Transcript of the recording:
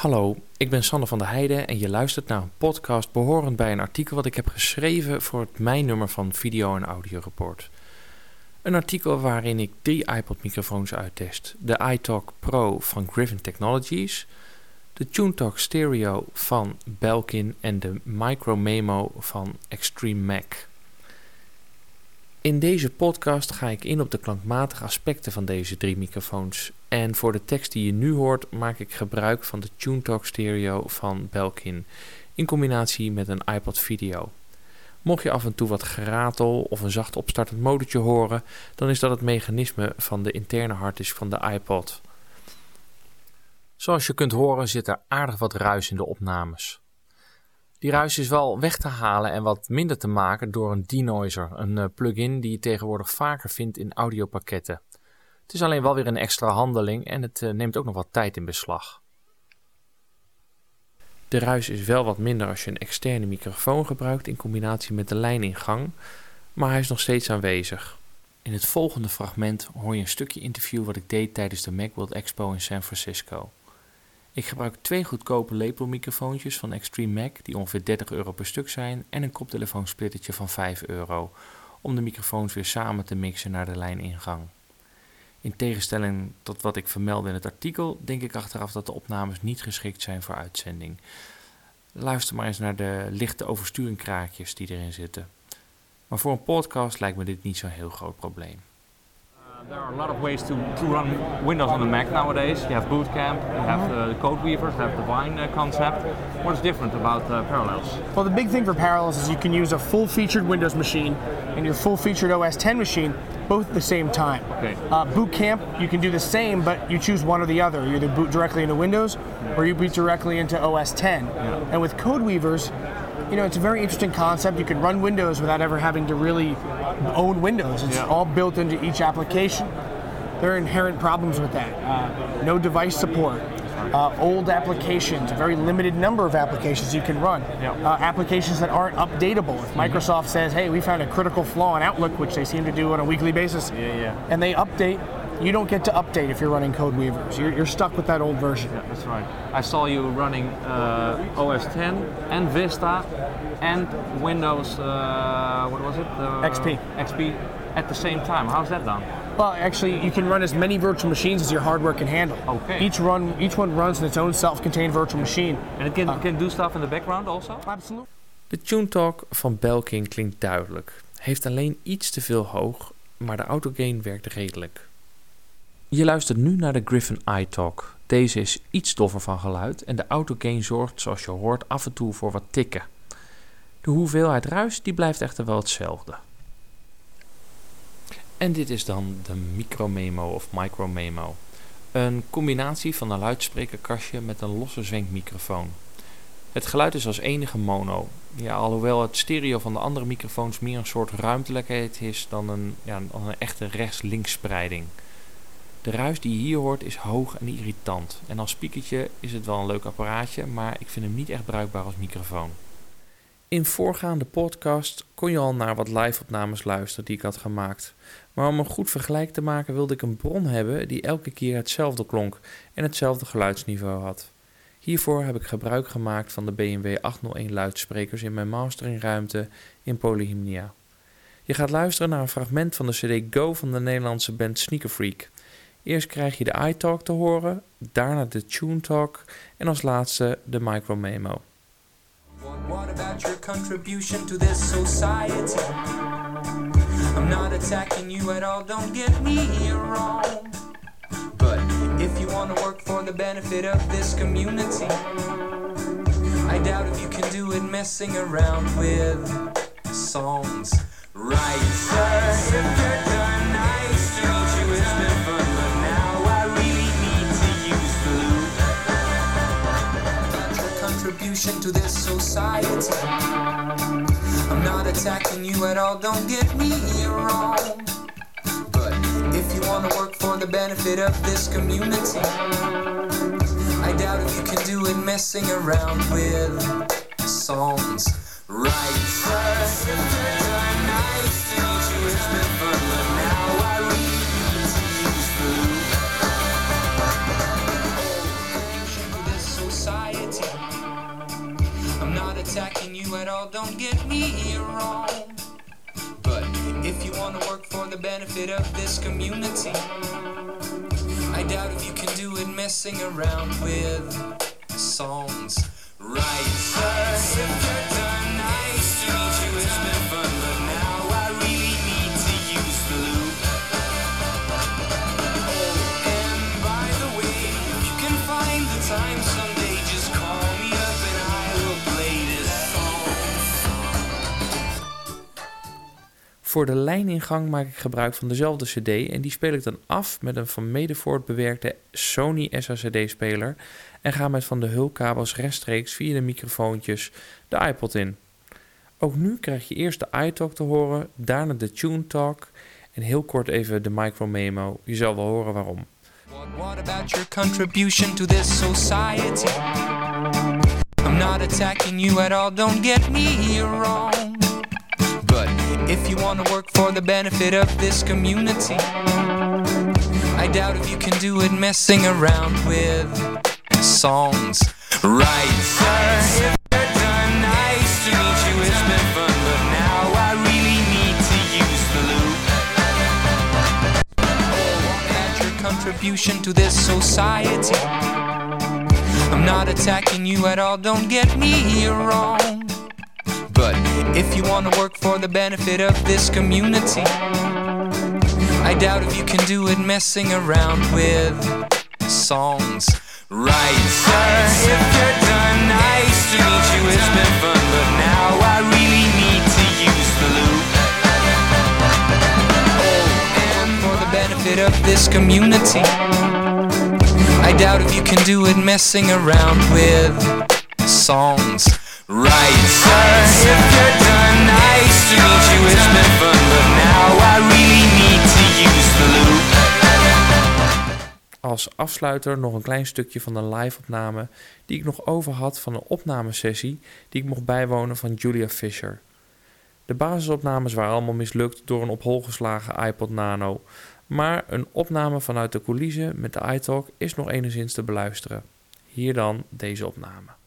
Hallo, ik ben Sander van der Heijden en je luistert naar een podcast behorend bij een artikel wat ik heb geschreven voor het mijn-nummer van Video en Audio Report. Een artikel waarin ik drie iPod-microfoons uittest: de iTalk Pro van Griffin Technologies, de TuneTalk Stereo van Belkin en de Micro Memo van Extreme Mac. In deze podcast ga ik in op de klankmatige aspecten van deze drie microfoons. En voor de tekst die je nu hoort, maak ik gebruik van de TuneTalk Stereo van Belkin in combinatie met een iPod Video. Mocht je af en toe wat geratel of een zacht opstartend motortje horen, dan is dat het mechanisme van de interne harddisk van de iPod. Zoals je kunt horen zit er aardig wat ruis in de opnames. Die ruis is wel weg te halen en wat minder te maken door een denoiser, een uh, plugin die je tegenwoordig vaker vindt in audiopakketten. Het is alleen wel weer een extra handeling en het uh, neemt ook nog wat tijd in beslag. De ruis is wel wat minder als je een externe microfoon gebruikt in combinatie met de lijningang, maar hij is nog steeds aanwezig. In het volgende fragment hoor je een stukje interview wat ik deed tijdens de Macworld Expo in San Francisco. Ik gebruik twee goedkope lepelmicrofoontjes van Extreme Mac, die ongeveer 30 euro per stuk zijn, en een koptelefoonsplittertje van 5 euro, om de microfoons weer samen te mixen naar de lijningang. In tegenstelling tot wat ik vermelde in het artikel, denk ik achteraf dat de opnames niet geschikt zijn voor uitzending. Luister maar eens naar de lichte oversturingkraakjes die erin zitten. Maar voor een podcast lijkt me dit niet zo'n heel groot probleem. There are a lot of ways to, to run Windows on the Mac nowadays. You have Boot Camp, you have uh, the Code Weavers, you have the Vine uh, concept. What is different about uh, Parallels? Well, the big thing for Parallels is you can use a full-featured Windows machine and your full-featured OS 10 machine both at the same time. Okay. Uh, boot Camp, you can do the same, but you choose one or the other. You either boot directly into Windows or you boot directly into OS 10. Yeah. And with Code Weavers, you know, it's a very interesting concept. You can run Windows without ever having to really own Windows. It's Yeah. all built into each application. There are inherent problems with that. Uh, no device support. Uh, old applications, a very limited number of applications you can run. Uh, applications that aren't updatable. If Microsoft says, hey, we found a critical flaw in Outlook, which they seem to do on a weekly basis, Yeah, yeah. and they update, you don't get to update if you're running Code Weavers. You're, you're stuck with that old version. Yeah, that's right. I saw you running uh, OS 10 and Vista and Windows, uh, what was it? Uh, XP. XP at the same time. How's that done? Well, actually, you can run as many virtual machines as your hardware can handle. Okay. Each run, each one runs in its own self-contained virtual machine. And it can, can do stuff in the background also? Absolutely. De Tune Talk van Belkin klinkt duidelijk. Heeft alleen iets te veel hoog, maar de autogain werkt redelijk. Je luistert nu naar de Griffin iTalk. Deze is iets doffer van geluid en de autogain zorgt, zoals je hoort, af en toe voor wat tikken. De hoeveelheid ruis die blijft echter wel hetzelfde. En dit is dan de micromemo of micromemo. Een combinatie van een luidsprekerkastje met een losse zwenkmicrofoon. Het geluid is als enige mono. Ja, alhoewel het stereo van de andere microfoons meer een soort ruimtelijkheid is dan een, ja, een echte rechts-links spreiding. De ruis die je hier hoort is hoog en irritant. En als spiekertje is het wel een leuk apparaatje, maar ik vind hem niet echt bruikbaar als microfoon. In voorgaande podcast kon je al naar wat live-opnames luisteren die ik had gemaakt. Maar om een goed vergelijk te maken wilde ik een bron hebben die elke keer hetzelfde klonk en hetzelfde geluidsniveau had. Hiervoor heb ik gebruik gemaakt van de BMW 801 luidsprekers in mijn masteringruimte in Polyhymnia. Je gaat luisteren naar een fragment van de CD Go van de Nederlandse band Sneaker Freak. Eerst krijg je de iTalk te horen, daarna de Tune Talk en als laatste de Micro Memo. What, about your contribution to this society? I'm not attacking you at all, don't get me wrong. But if you want to work for the benefit of this community, I doubt if you can do it messing around with songs. Right, sir, contribution to this society. I'm not attacking you at all, don't get me wrong. But if you want to work for the benefit of this community, I doubt if you can do it messing around with songs. Right, to work for the benefit of this community, I doubt if you can do it messing around with songs. Right, sir. If you're done, Voor de lijningang maak ik gebruik van dezelfde CD en die speel ik dan af met een van Medevoort bewerkte Sony SACD-speler en ga met van de hulkabels rechtstreeks via de microfoontjes de iPod in. Ook nu krijg je eerst de iTalk te horen, daarna de Tune Talk en heel kort even de Micro Memo. Je zal wel horen waarom. What, about your contribution to this society? I'm not attacking you at all, don't get me wrong. If you want to work for the benefit of this community, I doubt if you can do it messing around with songs. Right, sir. If done, nice to meet you. It's been fun, but now I really need to use the loop. at your contribution to this society. I'm not attacking you at all, don't get me wrong. If you want to work for the benefit of this community, I doubt if you can do it messing around with songs. Right, sir. If you're done, nice to meet you. It's been fun, but now I really need to use the loop. Oh, and for the benefit of this community, I doubt if you can do it messing around with songs. Right. If you're done, to meet you. It's been now I really. Als afsluiter nog een klein stukje van de live-opname die ik nog over had van een opnamesessie die ik mocht bijwonen van Julia Fisher. De basisopnames waren allemaal mislukt door een op hol geslagen iPod Nano, maar een opname vanuit de coulissen met de iTalk is nog enigszins te beluisteren. Hier dan deze opname.